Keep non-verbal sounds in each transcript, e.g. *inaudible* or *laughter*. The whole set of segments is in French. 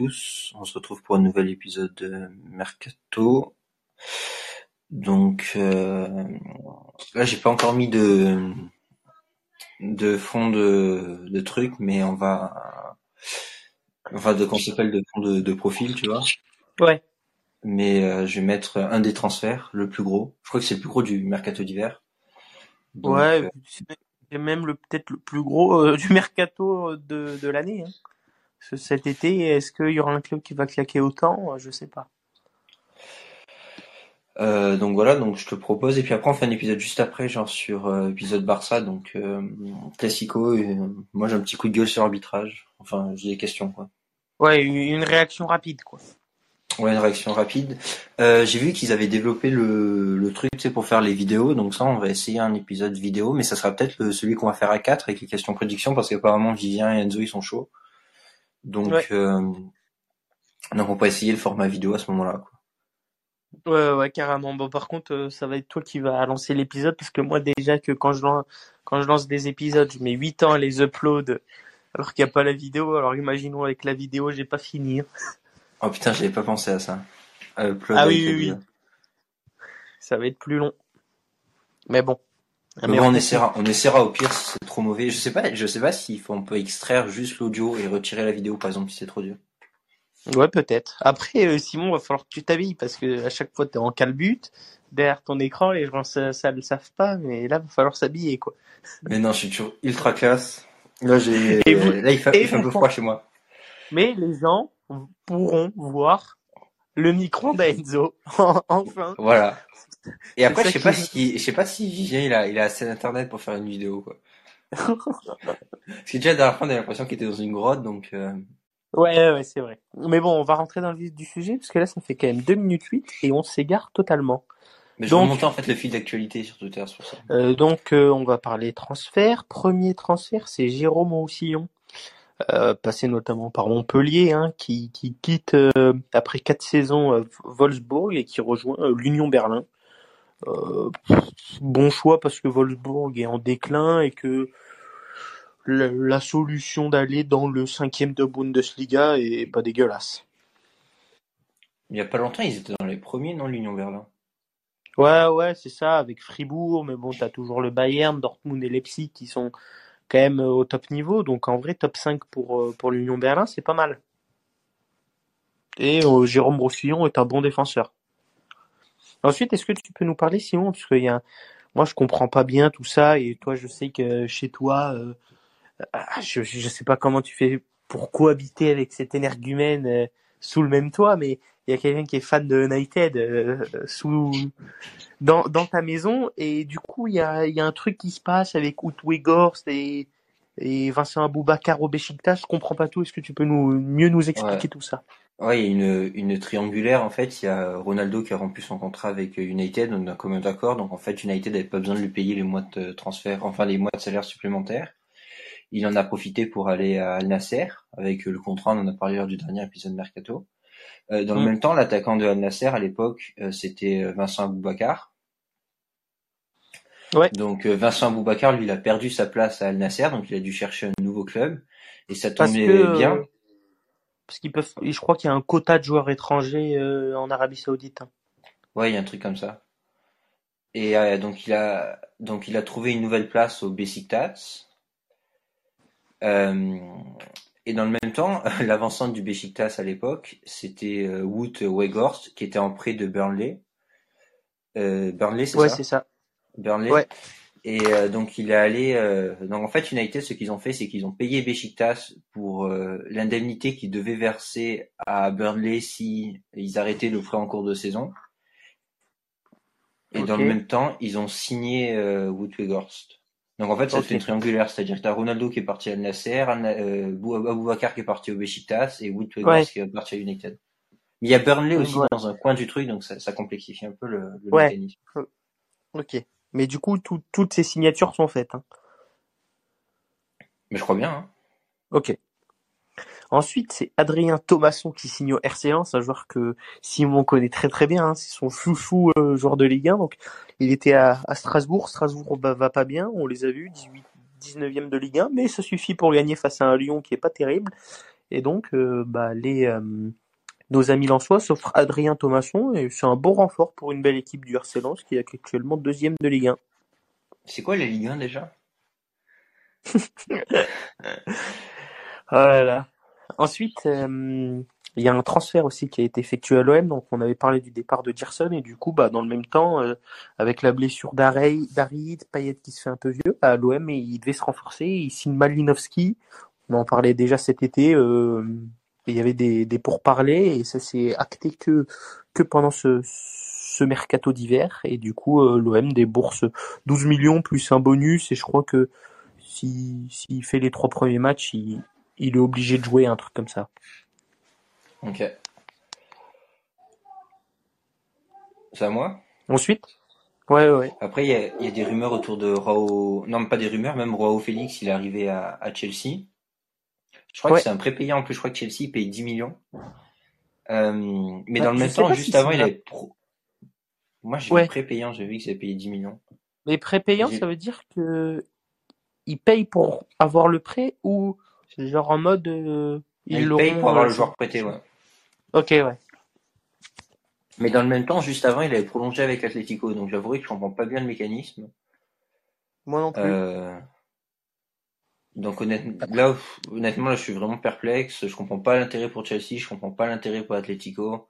tous. On se retrouve pour un nouvel épisode de Mercato. Donc euh, là, j'ai pas encore mis de de fond de, de trucs, mais on va enfin de qu'on s'appelle de fond de, de profil, tu vois. Ouais. Mais euh, je vais mettre un des transferts, le plus gros. Je crois que c'est le plus gros du mercato d'hiver. Donc, ouais, euh, c'est même le peut-être le plus gros euh, du mercato de, de l'année. Hein. Ce- Cet été, est-ce qu'il y aura un club qui va claquer autant? Je sais pas. Euh, donc voilà, donc je te propose et puis après on fait un épisode juste après, genre sur euh, épisode Barça, donc euh, classico. Et, euh, moi j'ai un petit coup de gueule sur l'arbitrage. Enfin j'ai des questions quoi. Ouais, une réaction rapide, quoi. Ouais, une réaction rapide. J'ai vu qu'ils avaient développé le, le truc, sais, pour faire les vidéos. Donc ça, on va essayer un épisode vidéo, mais ça sera peut-être celui qu'on va faire à 4 avec les questions prédictions parce qu'apparemment Vivien et Enzo ils sont chauds. Donc Ouais. euh, donc on peut essayer le format vidéo à ce moment-là. quoi. Ouais, ouais, carrément. Bon, par contre, euh, ça va être toi qui va lancer l'épisode parce que moi, déjà, que quand je lance, quand je lance des épisodes, je mets 8 ans à les upload alors qu'il n'y a pas la vidéo. Alors, imaginons avec la vidéo, j'ai pas fini. hein. Oh putain, j'avais pas pensé à ça. Upload Ah oui, oui, oui. Ça va être plus long. Mais bon. Mais on on- essaiera, on essaiera au pire si trop mauvais. Je sais pas, je sais pas si on peut extraire juste l'audio et retirer la vidéo, par exemple, si c'est trop dur. Ouais, peut-être. Après, euh, Simon, va falloir que tu t'habilles parce que à chaque fois, t'es en calbute derrière ton écran. Les gens, ça, ça le savent pas, mais là, va falloir s'habiller, quoi. Mais non, je suis toujours ultra classe. Là, j'ai, vous- là, il fait, et il fait un peu froid chez moi. Mais les gens pourront voir le micro d'Enzo. enfin. Voilà. Et après, je sais pas si, je sais pas si Vivien, il a, il a assez d'internet pour faire une vidéo, quoi. Parce que déjà, la dernière fois, on a l'impression qu'il était dans une grotte, donc, euh, Ouais, ouais, c'est vrai. Mais bon, on va rentrer dans le vif du sujet parce que là, ça fait quand même 2 minutes 8 et on s'égare totalement. mais je Donc- vais remonter, en fait, le fil d'actualité sur Twitter, pour ça. Euh, donc, euh, on va parler transfert. Premier transfert, c'est Jérôme Roussillon, euh, passé notamment par Montpellier, hein, qui, qui quitte euh, après quatre saisons euh, Wolfsburg et qui rejoint euh, l'Union Berlin. Euh, bon choix parce que Wolfsburg est en déclin et que la, solution d'aller dans le cinquième de Bundesliga est pas dégueulasse. Il y a pas longtemps, ils étaient dans les premiers, non, l'Union Berlin? Ouais, ouais, c'est ça, avec Fribourg, mais bon, t'as toujours le Bayern, Dortmund et Leipzig qui sont quand même euh, au top niveau, donc en vrai, top 5 pour, euh, pour l'Union Berlin, c'est pas mal. Et euh, Jérôme Roussillon est un bon défenseur. Ensuite, est-ce que tu peux nous parler, Simon, parce que y a... moi, je comprends pas bien tout ça, et toi, je sais que chez toi, euh, je, je sais pas comment tu fais pour cohabiter avec cet énergumène euh, sous le même toit, mais il y a quelqu'un qui est fan de United euh, sous dans, dans ta maison et du coup il y a, il y a un truc qui se passe avec Weghorst et et Vincent Aboubakar au je comprends pas tout, est-ce que tu peux nous mieux nous expliquer Ouais. tout ça? Ouais, il y a une, une triangulaire, en fait. Il y a Ronaldo qui a rompu son contrat avec United, on a un commun accord. Donc, en fait, United n'avait pas besoin de lui payer les mois de transfert, enfin, les mois de salaire supplémentaires. Il en a profité pour aller à Al Nasser, avec le contrat, on en a parlé lors du dernier épisode Mercato. Euh, dans le Mm. même temps, l'attaquant de Al Nasser, à l'époque, euh, c'était euh, Vincent Aboubakar. Ouais. Donc, euh, Vincent Aboubakar, lui, il a perdu sa place à Al Nasser, donc il a dû chercher un nouveau club. Et ça tombait que bien. euh, parce qu'ils peuvent je crois qu'il y a un quota de joueurs étrangers euh, en Arabie Saoudite. hein. Ouais, il y a un truc comme ça. Et euh, donc il a donc il a trouvé une nouvelle place au Besiktas. Euh, et dans le même temps, *laughs* l'avancante du Besiktas à l'époque, c'était euh, Wout Weghorst qui était en prêt de Burnley. Euh, Burnley, c'est Ouais, ça c'est ça. Burnley. Ouais. Et euh, donc il est allé. euh, donc en fait, United, ce qu'ils ont fait, c'est qu'ils ont payé Besiktas pour euh, l'indemnité qu'ils devaient verser à Burnley si ils arrêtaient le prêt en cours de saison. Et dans le même temps, ils ont signé euh, Wout Weghorst. Donc en fait, ça fait une triangulaire, c'est-à-dire que t'as Ronaldo qui est parti à Nasser, euh, Bou- Aboubakar qui est parti au Besiktas et Weghorst Ouais. qui est parti à United. Mais il y a Burnley aussi Ouais. dans un coin du truc, donc ça, ça complexifie un peu le, le Ouais. mécanisme. OK. Mais du coup tout- toutes ces signatures sont faites hein. Mais je crois bien. Hein. Ok. Ensuite, c'est Adrien Thomasson qui signe au RC Lens, un joueur que Simon connaît très très bien. hein. C'est son chouchou euh, joueur de Ligue 1. Donc, il était à, à Strasbourg. Strasbourg bah, va pas bien. On les a vus, 18, 19e de Ligue 1, mais ça suffit pour gagner face à un Lyon qui est pas terrible. Et donc, euh, bah, les, euh, nos amis lensois s'offrent Adrien Thomasson et c'est un bon renfort pour une belle équipe du RC Lens qui est actuellement deuxième de Ligue 1. C'est quoi la Ligue 1 déjà? *laughs* Oh là là. Ensuite, euh, il y a un transfert aussi qui a été effectué à l'OM. Donc, on avait parlé du départ de Gerson et du coup, bah, dans le même temps, euh, avec la blessure d'Arid, Payet qui se fait un peu vieux, à l'OM, il devait se renforcer. Il signe Malinowski. On en parlait déjà cet été. Euh, il y avait des, des pourparlers et ça s'est acté que que pendant ce, ce mercato d'hiver. Et du coup, euh, l'OM des bourses 12 millions plus un bonus. Et je crois que si s'il fait les trois premiers matchs, il, il est obligé de jouer un truc comme ça. Ok. C'est à moi? Ensuite? Ouais, ouais. Après, il y a, y a, des rumeurs autour de Rao. Non, pas des rumeurs, même Rao Félix, il est arrivé à, à Chelsea. Je crois ouais. que c'est un prépayant en plus, je crois que Chelsea paye 10 millions. Euh, mais bah, dans le même temps, juste si avant, il avait pro... Moi, j'ai ouais. vu prépayant, j'ai vu qu'il avait payé 10 millions. Mais prépayant, ça veut dire que il paye pour avoir le prêt ou c'est genre en mode euh, il, il paye pour avoir le joueur prêté, ouais. Ok, ouais. Mais dans le même temps, juste avant, il avait prolongé avec Atletico, donc j'avouerai que je comprends pas bien le mécanisme. Moi non plus. Euh... Donc honnêtement, là, honnêtement, là, je suis vraiment perplexe. Je comprends pas l'intérêt pour Chelsea, je comprends pas l'intérêt pour Atletico.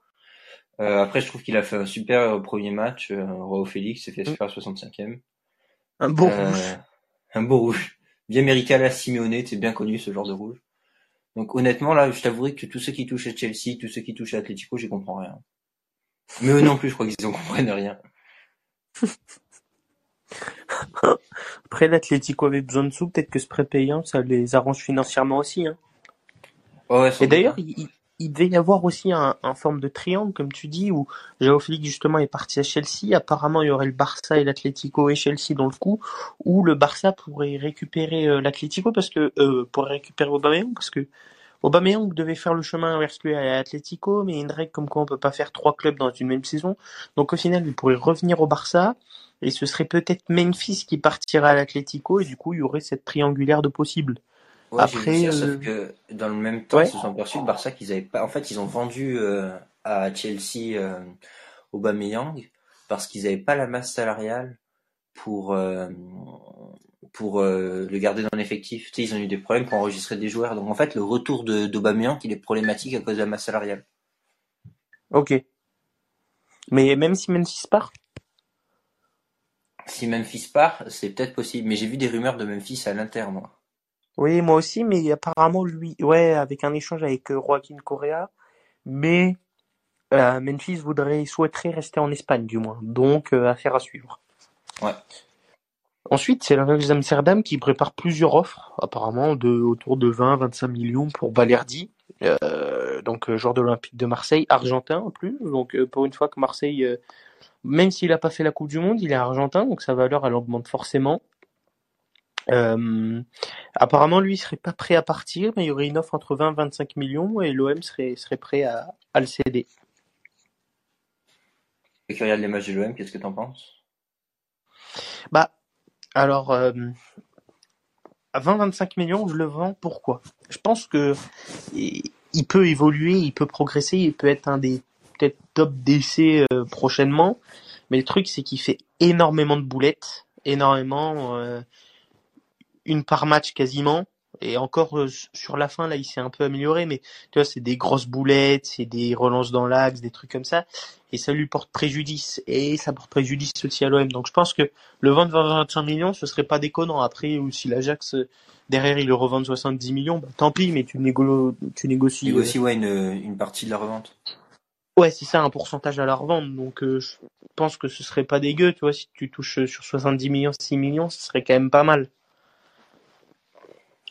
Euh, après, je trouve qu'il a fait un super premier match. Euh, Roi Félix s'est fait super 65e. Un beau euh, rouge. Un beau rouge. Bien mérité à la Simeone, c'est bien connu ce genre de rouge. Donc honnêtement, là, je t'avouerai que tous ceux qui touchent à Chelsea, tous ceux qui touchent à Atletico, j'y comprends rien. Mais eux non plus, je crois qu'ils en comprennent rien. *laughs* Après, l'Atletico avait besoin de sous, peut-être que ce prêt payant, ça les arrange financièrement aussi. Hein. Ouais, Et d'ailleurs, il, il, devait y avoir aussi un, un, forme de triangle, comme tu dis, où Jao Félix justement est parti à Chelsea. Apparemment, il y aurait le Barça et l'Atletico et Chelsea dans le coup, où le Barça pourrait récupérer euh, l'Atletico parce que euh, pourrait récupérer Aubameyang parce que Aubameyang devait faire le chemin inverse lui à l'Atletico, mais il une règle comme quoi on peut pas faire trois clubs dans une même saison. Donc au final, il pourrait revenir au Barça et ce serait peut-être Memphis qui partirait à l'Atletico et du coup, il y aurait cette triangulaire de possible. Ouais, Après, euh... sauf que dans le même temps, ouais. ils se sont aperçus le Barça qu'ils avaient pas. En fait, ils ont vendu euh, à Chelsea euh, Aubameyang parce qu'ils n'avaient pas la masse salariale pour euh, pour euh, le garder dans l'effectif. Tu sais, ils ont eu des problèmes pour enregistrer des joueurs. Donc en fait, le retour de d'Aubameyang, il est problématique à cause de la masse salariale. Ok. Mais même si Memphis part? Si Memphis part, c'est peut-être possible. Mais j'ai vu des rumeurs de Memphis à l'Inter, moi. Oui, moi aussi, mais apparemment, lui, ouais, avec un échange avec euh, Joaquin Correa, mais euh, Memphis voudrait, souhaiterait rester en Espagne, du moins. Donc, euh, affaire à suivre. Ouais. Ensuite, c'est l'Ajax Amsterdam qui prépare plusieurs offres, apparemment de autour de 20-25 millions pour Balerdi, donc joueur de l'Olympique de Marseille, argentin en plus. Donc pour une fois que Marseille, même s'il n'a pas fait la Coupe du Monde, il est argentin, donc sa valeur elle augmente forcément. Apparemment, lui, il serait pas prêt à partir, mais il y aurait une offre entre 20 et 25 millions et l'OM serait, serait prêt à, à le céder. Et qui regarde les matchs de l'OM, qu'est-ce que tu en penses? Bah, alors, euh, à 20-25 millions, je le vends. Pourquoi? Je pense que il peut évoluer, il peut progresser, il peut être un des peut-être top d'essai euh, prochainement. Mais le truc, c'est qu'il fait énormément de boulettes, énormément, euh, une par match quasiment. Et encore euh, sur la fin, là, il s'est un peu amélioré, mais tu vois, c'est des grosses boulettes, c'est des relances dans l'axe, des trucs comme ça, et ça lui porte préjudice. Et ça porte préjudice aussi à l'OM. Donc je pense que le vendre 25 millions, ce serait pas déconnant. Après, ou si l'Ajax derrière il le revend 70 millions, bah, tant pis, mais tu, négo tu négocies. Tu négocies ouais, une, une partie de la revente. Ouais, c'est ça, un pourcentage à la revente. Donc euh, je pense que ce serait pas dégueu, tu vois, si tu touches sur 70 millions, 6 millions, ce serait quand même pas mal.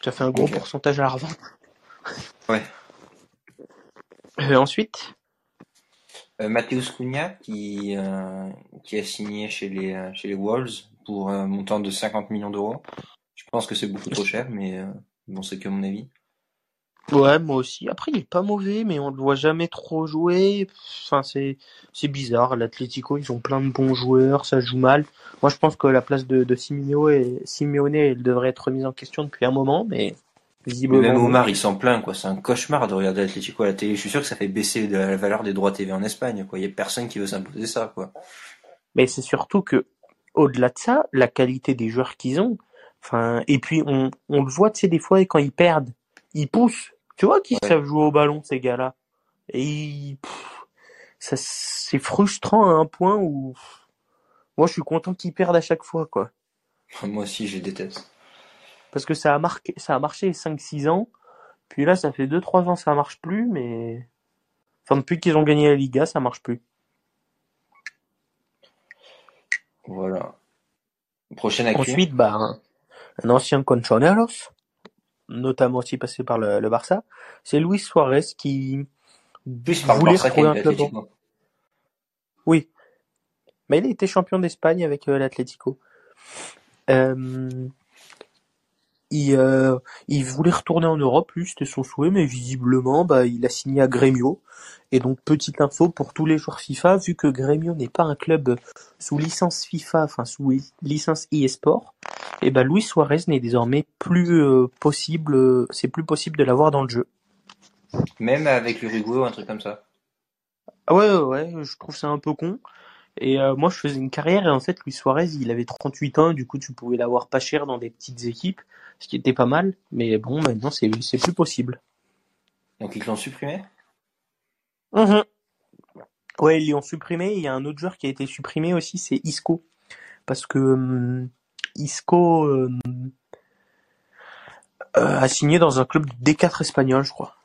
Ça fait un gros okay. pourcentage à la revente. Ouais. Euh, ensuite euh, Mathéus Cunha qui, euh, qui a signé chez les, chez les Wolves pour un montant de 50 millions d'euros. Je pense que c'est beaucoup trop cher, mais euh, bon, c'est que mon avis. Ouais, moi aussi. Après, il est pas mauvais, mais on le voit jamais trop jouer. Enfin, c'est, c'est bizarre. L'Atlético, ils ont plein de bons joueurs, ça joue mal. Moi, je pense que la place de, de Simeone, Simeone, elle devrait être remise en question depuis un moment, mais même. Omar, il s'en plaint, quoi. C'est un cauchemar de regarder Atlético à la télé. Je suis sûr que ça fait baisser de la valeur des droits TV en Espagne, quoi. Il y a personne qui veut s'imposer ça, quoi. Mais c'est surtout que, au-delà de ça, la qualité des joueurs qu'ils ont, enfin, et puis on, on le voit, tu sais, des fois, quand ils perdent, ils poussent. Tu vois qu'ils Ouais. savent jouer au ballon, ces gars-là? Et ils- pff, ça, c'est frustrant à un point où, moi, je suis content qu'ils perdent à chaque fois, quoi. *laughs* Moi aussi, je les déteste. Parce que ça a marqué, ça a marché 5-6 ans. Puis là, ça fait 2-3 ans, ça marche plus, mais, enfin, depuis qu'ils ont gagné la Liga, ça marche plus. Voilà. Prochaine actu. Ensuite, bah, un, un ancien Conchoneros, notamment aussi passé par le, le Barça, c'est Luis Suarez qui Plus par le voulait retrouver un club. Oui, mais il a été champion d'Espagne avec euh, l'Atlético. Euh, il, euh, il voulait retourner en Europe, lui, c'était son souhait, mais visiblement, bah, il a signé à Grêmio. Et donc, petite info pour tous les joueurs FIFA, vu que Grêmio n'est pas un club sous licence FIFA, enfin sous licence eSport, et ben Luis Suarez n'est désormais plus euh, possible, euh, c'est plus possible de l'avoir dans le jeu. Même avec l'Uruguay ou un truc comme ça. Ah ouais, ouais, ouais, je trouve ça un peu con. Et euh, moi, je faisais une carrière et en fait, Luis Suarez, il avait 38 ans, du coup, tu pouvais l'avoir pas cher dans des petites équipes, ce qui était pas mal. Mais bon, maintenant, c'est c'est plus possible. Donc ils l'ont supprimé? Mhm. Ouais, ils l'ont supprimé. Il y a un autre joueur qui a été supprimé aussi, c'est Isco. Parce que hum, Isco euh, euh, a signé dans un club de D4 espagnol, je crois.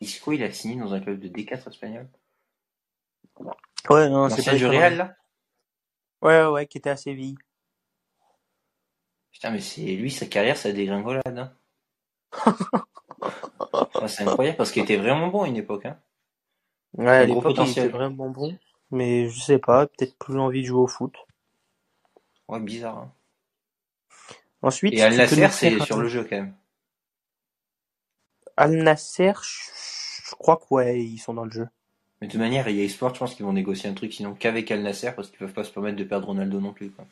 Isco, il a signé dans un club de D4 espagnol? Ouais, non, c'est pas du. Real, là? Ouais, ouais, qui était à Séville. Putain, mais c'est lui, sa carrière, ça dégringolade. Hein. *laughs* Enfin, c'est incroyable parce qu'il était vraiment bon à une époque. Hein. Ouais, à l'époque, il était vraiment bon. Mais je sais pas, peut-être plus envie de jouer au foot. Ouais, bizarre. Hein. Ensuite, Et Al Nasser, c'est sur le jeu quand même. Al Nasser, je crois que ouais, ils sont dans le jeu. Mais de toute manière, il y a Esport, je pense qu'ils vont négocier un truc sinon qu'avec Al Nasser parce qu'ils peuvent pas se permettre de perdre Ronaldo non plus. Quoi.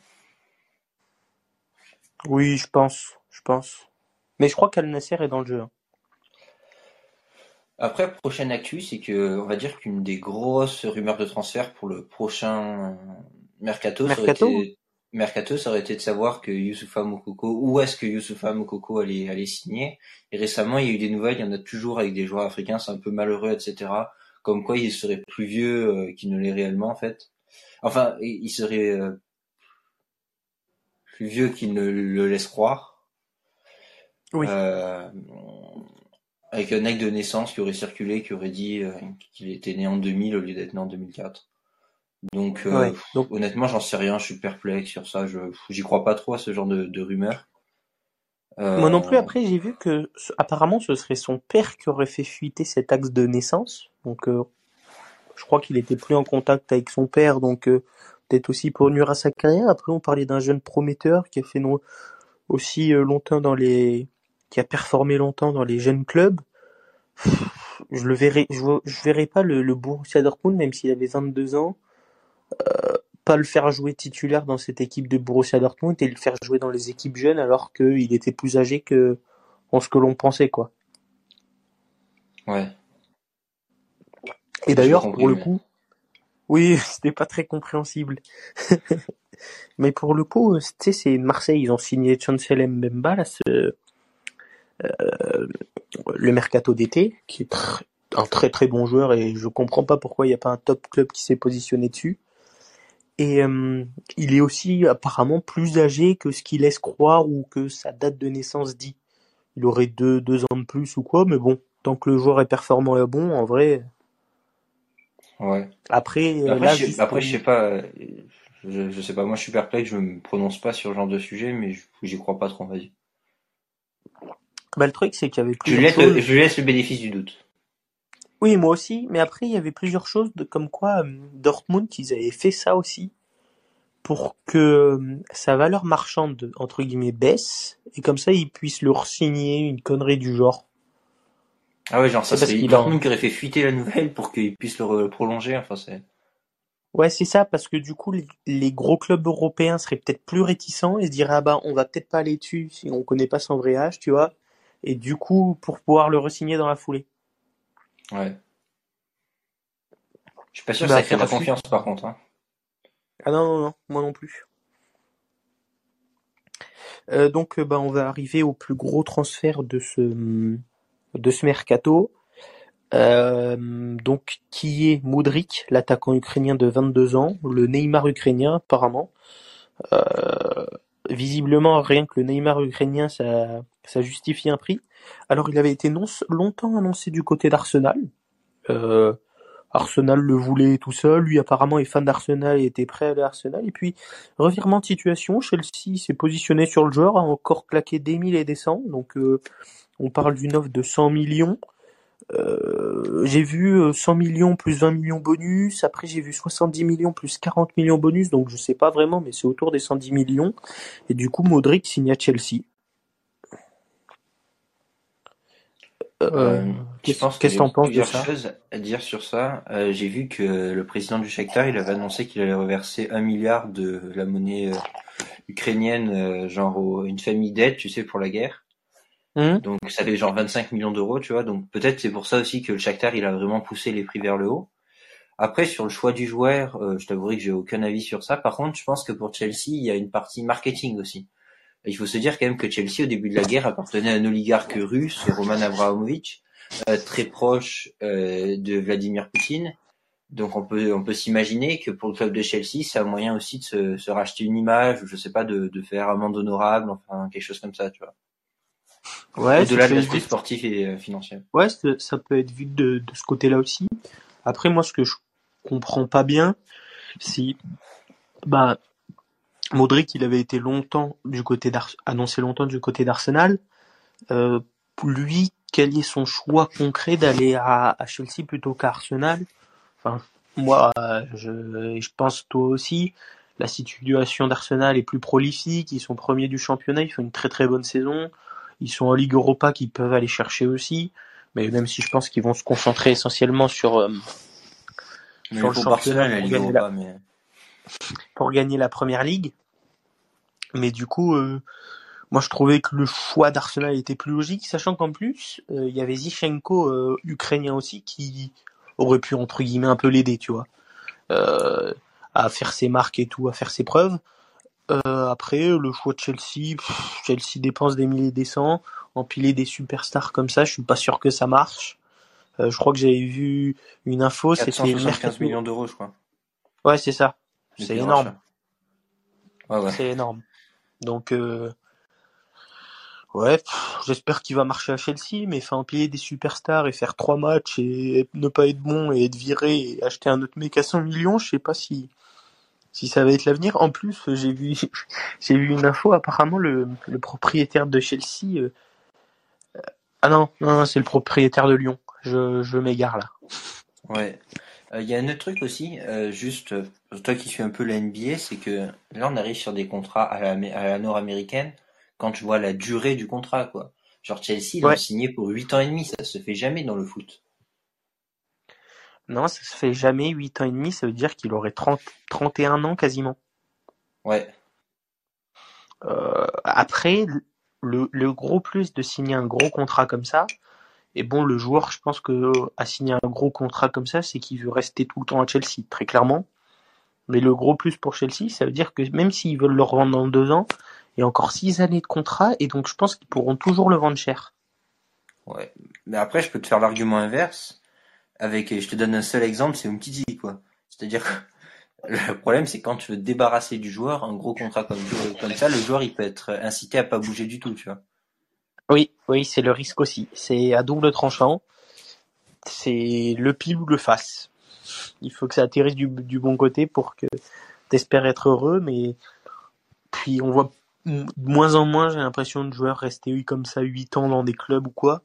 Oui, je pense, je pense. Mais je crois qu'Al Nasser est dans le jeu. hein. Après, prochaine actu, c'est que on va dire qu'une des grosses rumeurs de transfert pour le prochain mercato, Mercato été, mercato, ça aurait été de savoir que Youssoufa Moukoko, où est-ce que Youssoufa Moukoko allait, allait signer. Et récemment, il y a eu des nouvelles, il y en a toujours avec des joueurs africains, c'est un peu malheureux, etc. Comme quoi, il serait plus vieux euh, qu'il ne l'est réellement, en fait. Enfin, il serait euh, plus vieux qu'il ne le laisse croire. Oui. Euh, avec un acte de naissance qui aurait circulé, qui aurait dit qu'il était né en 2000 au lieu d'être né en 2004. Donc, euh, Ouais, donc- honnêtement, j'en sais rien, je suis perplexe sur ça, je j'y crois pas trop à ce genre de, de rumeurs. Euh, Moi non plus, après, j'ai vu que apparemment ce serait son père qui aurait fait fuiter cet axe de naissance. Donc, euh, je crois qu'il était plus en contact avec son père, donc peut-être aussi pour nuire à sa carrière. Après, on parlait d'un jeune prometteur qui a fait no- aussi longtemps dans les, qui a performé longtemps dans les jeunes clubs. Je le verrai, je, je verrai pas le, le Borussia Dortmund, même s'il avait 22 ans, pas le faire jouer titulaire dans cette équipe de Borussia Dortmund et le faire jouer dans les équipes jeunes alors qu'il était plus âgé que en ce que l'on pensait quoi. Ouais. Et d'ailleurs pour le coup, oui, *laughs* c'était pas très compréhensible. *laughs* Mais pour le coup, tu sais, c'est Marseille, ils ont signé Chancel Mbemba, là, ce, euh, le mercato d'été, qui est tr- un très très bon joueur et je comprends pas pourquoi il n'y a pas un top club qui s'est positionné dessus. Et euh, il est aussi apparemment plus âgé que ce qu'il laisse croire ou que sa date de naissance dit. Il aurait deux, deux ans de plus ou quoi, mais bon, tant que le joueur est performant et bon, en vrai. Ouais. Après, euh, Après, là, je, après, je sais pas, euh, je, je sais pas, moi je suis perplexe, je me prononce pas sur ce genre de sujet, mais je- j'y crois pas trop, vas-y. bah, le truc, c'est qu'il y avait Je laisse, choses. le, je laisse le bénéfice du doute. Oui, moi aussi, mais après, il y avait plusieurs choses de comme quoi euh, Dortmund, ils avaient fait ça aussi pour que euh, sa valeur marchande, entre guillemets, baisse, et comme ça, ils puissent leur signer une connerie du genre. Ah ouais, genre ça C'est Dortmund en- qui aurait fait fuiter la nouvelle pour qu'il puisse le prolonger, enfin c'est... Ouais, c'est ça, parce que du coup, les, les gros clubs européens seraient peut-être plus réticents et se diraient, ah bah, on va peut-être pas aller dessus si on connaît pas son vrai âge, tu vois. et du coup pour pouvoir le resigner dans la foulée. Ouais. Je suis pas sûr que bah, ça crée de la confiance par contre. Hein. Ah non, non, non, moi non plus. Euh, donc bah, on va arriver au plus gros transfert de ce, de ce mercato. Euh, donc qui est Modric, l'attaquant ukrainien de 22 ans, le Neymar ukrainien apparemment. Euh, visiblement rien que le Neymar ukrainien ça, ça justifie un prix. Alors il avait été longtemps annoncé du côté d'Arsenal. Euh, Arsenal le voulait tout seul, lui apparemment est fan d'Arsenal et était prêt à aller à Arsenal. Et puis revirement de situation, Chelsea s'est positionné sur le joueur, a encore claqué des mille et des cents. Donc euh, on parle d'une offre de 100 millions. Euh, j'ai vu 100 euh, millions plus 20 millions bonus. Après, j'ai vu 70 millions plus 40 millions bonus. Donc, je sais pas vraiment, mais c'est autour des 110 millions. Et du coup, Modric signe Chelsea. Euh, qu'est-ce que t'en penses de ça choses à dire sur ça. j'ai vu que le président du Shakhtar, il avait annoncé qu'il allait reverser un milliard de la monnaie ukrainienne, genre une famille d'aide, tu sais, pour la guerre. Mmh. Donc ça fait genre 25 millions d'euros, tu vois. Donc peut-être c'est pour ça aussi que le Shakhtar il a vraiment poussé les prix vers le haut. Après sur le choix du joueur, euh, je t'avouerai que j'ai aucun avis sur ça. Par contre, je pense que pour Chelsea, il y a une partie marketing aussi. Il faut se dire quand même que Chelsea au début de la guerre appartenait à un oligarque russe, Roman Abramovich, euh, très proche euh, de Vladimir Poutine. Donc on peut on peut s'imaginer que pour le club de Chelsea, c'est un moyen aussi de se, se racheter une image, je sais pas, de, de faire amende honorable, enfin quelque chose comme ça, tu vois. Ouais, Au-delà de l'aspect sportif et euh, financier. Ouais, ça peut être vu de, de ce côté-là aussi. Après, moi, ce que je comprends pas bien, si, bah, Modric, il avait été longtemps du côté annoncé longtemps du côté d'Arsenal. Euh, lui, quel est son choix concret d'aller à, à, Chelsea plutôt qu'à Arsenal Enfin, moi, je, je pense toi aussi. La situation d'Arsenal est plus prolifique. Ils sont premiers du championnat. Ils font une très très bonne saison. Ils sont en Ligue Europa qu'ils peuvent aller chercher aussi. Mais même si je pense qu'ils vont se concentrer essentiellement sur, euh, sur le championnat pour, gagner la... pour gagner la première ligue. Mais du coup, euh, moi je trouvais que le choix d'Arsenal était plus logique, sachant qu'en plus, euh, il y avait Zichenko, euh, ukrainien aussi, qui aurait pu entre guillemets un peu l'aider, tu vois, à faire ses marques et tout, à faire ses preuves. Après, le choix de Chelsea, Chelsea dépense des milliers des cents, empiler des superstars comme ça, je suis pas sûr que ça marche. Je crois que j'avais vu une info, c'était 15 millions d'euros, je crois. Ouais, c'est ça. C'est énorme. Ouais, ouais. C'est énorme. Donc, euh... ouais, j'espère qu'il va marcher à Chelsea, mais enfin, empiler des superstars et faire trois matchs et ne pas être bon et être viré et acheter un autre mec à 100 millions, je sais pas si si ça va être l'avenir. En plus, j'ai vu, *laughs* j'ai vu une info. Apparemment, le, le propriétaire de Chelsea. Euh, euh, ah non, non, c'est le propriétaire de Lyon. Je, je m'égare là. Ouais. Il euh, y a un autre truc aussi, juste toi qui suis un peu la NBA, c'est que là on arrive sur des contrats à la, nord-américaine. Quand tu vois la durée du contrat, quoi. Genre Chelsea, ils signé pour 8 ans et demi, ça se fait jamais dans le foot. Non, ça se fait jamais 8 ans et demi, ça veut dire qu'il aurait 30, 31 ans quasiment. Ouais. Euh, après, le, le, gros plus de signer un gros contrat comme ça, et bon, le joueur, je pense que a signé un gros contrat comme ça, c'est qu'il veut rester tout le temps à Chelsea, très clairement. Mais le gros plus pour Chelsea, ça veut dire que même s'ils veulent le revendre dans deux ans, il y a encore six années de contrat, et donc je pense qu'ils pourront toujours le vendre cher. Ouais. Mais après, je peux te faire l'argument inverse avec, je te donne un seul exemple, c'est Umtiti, quoi. C'est-à-dire que *laughs* le problème, c'est quand tu veux te débarrasser du joueur, un gros contrat comme, comme ça, le joueur, il peut être incité à pas bouger du tout, tu vois. Oui, oui, c'est le risque aussi. C'est à double tranchant. C'est le pile ou le face. Il faut que ça atterrisse du, du bon côté pour que t'espères être heureux, mais puis on voit de moins en moins, j'ai l'impression, de joueurs rester comme ça 8 ans dans des clubs ou quoi.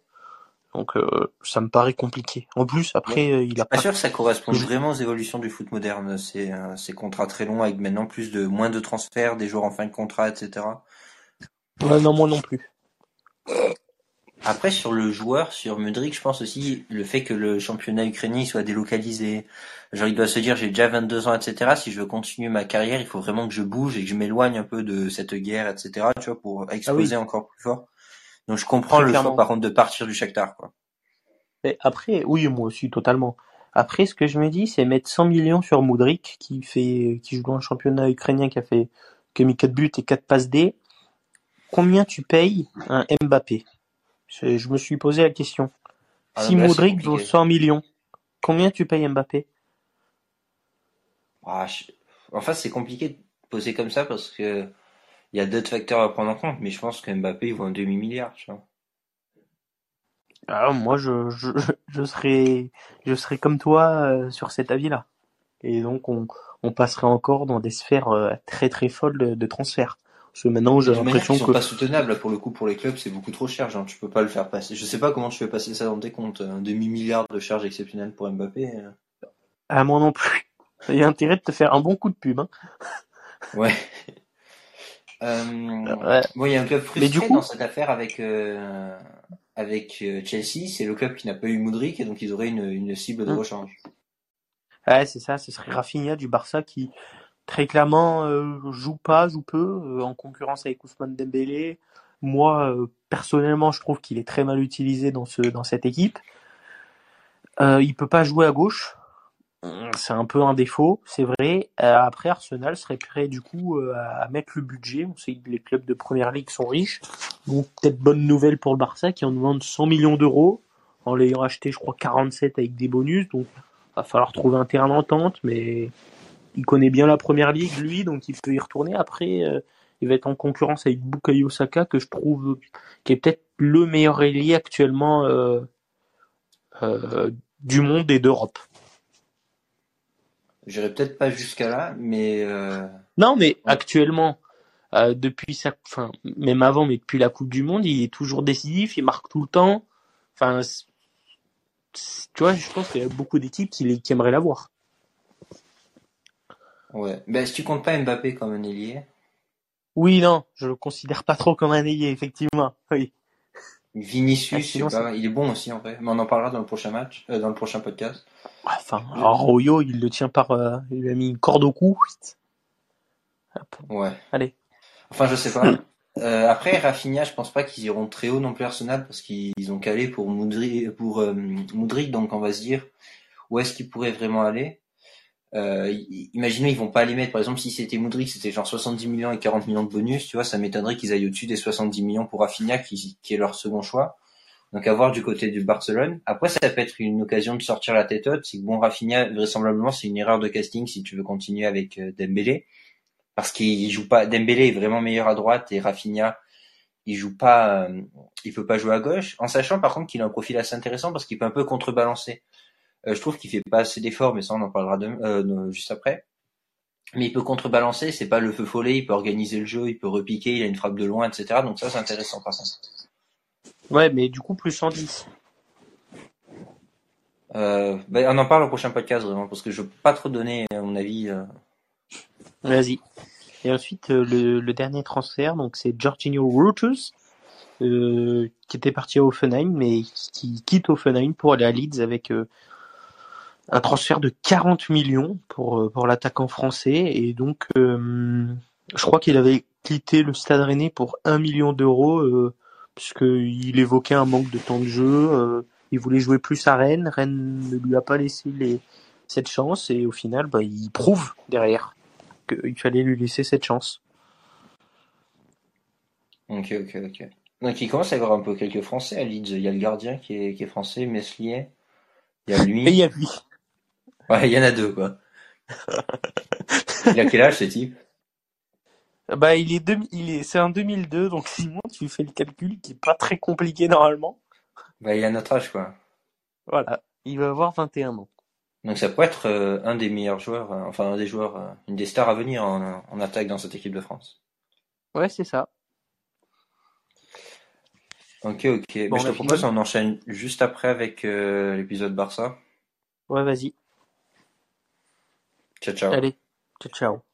Donc euh, ça me paraît compliqué. En plus, après, euh, il a pas. sûr que ça correspond vraiment aux évolutions du foot moderne. C'est euh, ces contrats très longs avec maintenant plus de moins de transferts, des joueurs en fin de contrat, etc. Ouais, non, moi non plus. Après, sur le joueur, sur Mudrik, je pense aussi le fait que le championnat ukrainien soit délocalisé. Genre, il doit se dire, j'ai déjà 22 ans, etc. Si je veux continuer ma carrière, il faut vraiment que je bouge et que je m'éloigne un peu de cette guerre, etc. Tu vois, pour ah exploser encore plus fort. Donc je comprends Très le clairement. choix par contre de partir du Shakhtar quoi. Mais après, oui, moi aussi, totalement. Après, ce que je me dis, c'est mettre 100 millions sur Moudric, qui fait, qui joue dans un championnat ukrainien, qui a fait, qui a mis 4 buts et 4 passes D. Combien tu payes un Mbappé? Je, je me suis posé la question. Ah, Si là, Moudric vaut compliqué. 100 millions, combien tu payes Mbappé? Ah, je- Enfin c'est compliqué de poser comme ça parce que il y a d'autres facteurs à prendre en compte, mais je pense que Mbappé il vaut un demi milliard, tu vois. Ah, moi, je, je, *laughs* je serais, je serais comme toi euh, sur cet avis-là. Et donc, on, on passerait encore dans des sphères euh, très très folles de, de transfert. Parce que maintenant, j'ai l'impression que pas soutenables là, pour le coup pour les clubs, c'est beaucoup trop cher, genre tu peux pas le faire passer. Je sais pas comment tu fais passer ça dans tes comptes, un demi milliard de charges exceptionnelles pour Mbappé. euh. à moi non plus. Il y a intérêt de te faire un bon coup de pub. Hein. Ouais. *laughs* Euh, Ouais. Bon, il y a un club frustré du coup- dans cette affaire avec euh, avec euh, Chelsea, c'est le club qui n'a pas eu Moudric et donc ils auraient une, une cible de Mm. rechange. Ouais, c'est ça. Ce serait Rafinha du Barça qui très clairement euh, joue pas, joue peu, euh, en concurrence avec Ousmane Dembélé. Moi, euh, personnellement, je trouve qu'il est très mal utilisé dans ce dans cette équipe. Euh, il peut pas jouer à gauche. Hum, C'est un peu un défaut, c'est vrai. Après, Arsenal serait prêt du coup à mettre le budget. On sait que les clubs de première ligue sont riches. Donc peut-être bonne nouvelle pour le Barça qui en demande 100 millions d'euros en l'ayant acheté, je crois, 47 avec des bonus. Donc va falloir trouver un terrain d'entente, mais il connaît bien la première ligue, lui, donc il peut y retourner. Après, euh, il va être en concurrence avec Bukayo Saka, que je trouve qui est peut-être le meilleur ailier actuellement euh, euh, du monde et d'Europe. J'irai peut-être pas jusqu'à là, mais Non, mais actuellement, depuis sa, enfin, même avant, mais depuis la Coupe du Monde, il est toujours décisif, il marque tout le temps. Enfin, tu vois, je pense qu'il y a beaucoup d'équipes qui, qui aimeraient l'avoir. Ouais. Ben si tu comptes pas Mbappé comme un ailier, Oui, non, je le considère pas trop comme un ailier, effectivement. *laughs* Oui. Vinicius, Ah, pas, il est bon aussi en vrai, mais on en parlera dans le prochain match, euh, dans le prochain podcast. Enfin, Royo, il le tient par, euh, il lui a mis une corde au cou. Hop, Ouais. allez. Enfin, je sais pas. *coughs* Euh, après, Rafinha, je pense pas qu'ils iront très haut non plus Arsenal parce qu'ils ont calé pour Moudric, pour euh, Moudric, donc on va se dire où est-ce qu'ils pourraient vraiment aller. Euh, i- imaginez, ils vont pas les mettre. Par exemple, si c'était Moudric, c'était genre 70 millions et 40 millions de bonus, tu vois, ça m'étonnerait qu'ils aillent au-dessus des 70 millions pour Rafinha, qui, qui est leur second choix. Donc à voir du côté du Barcelone. Après, ça peut être une occasion de sortir la tête haute. C'est que bon, Rafinha, vraisemblablement, c'est une erreur de casting si tu veux continuer avec euh, Dembélé parce qu'il joue pas. Dembélé est vraiment meilleur à droite et Rafinha, il joue pas, euh, il peut pas jouer à gauche. En sachant par contre qu'il a un profil assez intéressant parce qu'il peut un peu contrebalancer. Euh, je trouve qu'il fait pas assez d'efforts, mais ça on en parlera de, euh, de- juste après. Mais il peut contrebalancer, c'est pas le feu follet, il peut organiser le jeu, il peut repiquer, il a une frappe de loin, etc. Donc ça c'est intéressant par contre. Ouais, mais du coup, plus 110. Euh, ben, on en parle au prochain podcast vraiment parce que je peux pas trop donner mon avis. euh. Vas-y. Et ensuite, euh, le, le dernier transfert, donc c'est Jorginho Reuters, qui était parti à Offenheim, mais qui quitte Offenheim pour aller à Leeds avec un transfert de 40 millions pour, euh, pour l'attaquant français. Et donc, euh, je crois qu'il avait quitté le Stade Rennais pour 1 million d'euros, euh, puisqu'il évoquait un manque de temps de jeu. euh, il voulait jouer plus à Rennes. Rennes ne lui a pas laissé les, cette chance, et au final, bah, il prouve derrière qu'il fallait lui laisser cette chance. Ok, ok, ok. Donc il commence à y avoir un peu quelques Français à Leeds. Il y a le gardien qui est, qui est français, Meslier. Il y a Et il lui. y a lui. Ouais, il y en a deux quoi. Il a quel âge ce type? Bah, il est, deux- il est, c'est un 2002, donc Simon, tu fais le calcul qui est pas très compliqué normalement. Bah il a notre âge quoi. Voilà. Il va avoir 21 ans. Donc ça pourrait être euh, un des meilleurs joueurs, euh, enfin un des joueurs, euh, une des stars à venir en, en attaque dans cette équipe de France. Ouais, c'est ça. Ok, ok. Bon, on je te propose, fini on enchaîne juste après avec euh, l'épisode Barça. Ouais, vas-y. Ciao, ciao. Allez. Ciao, ciao.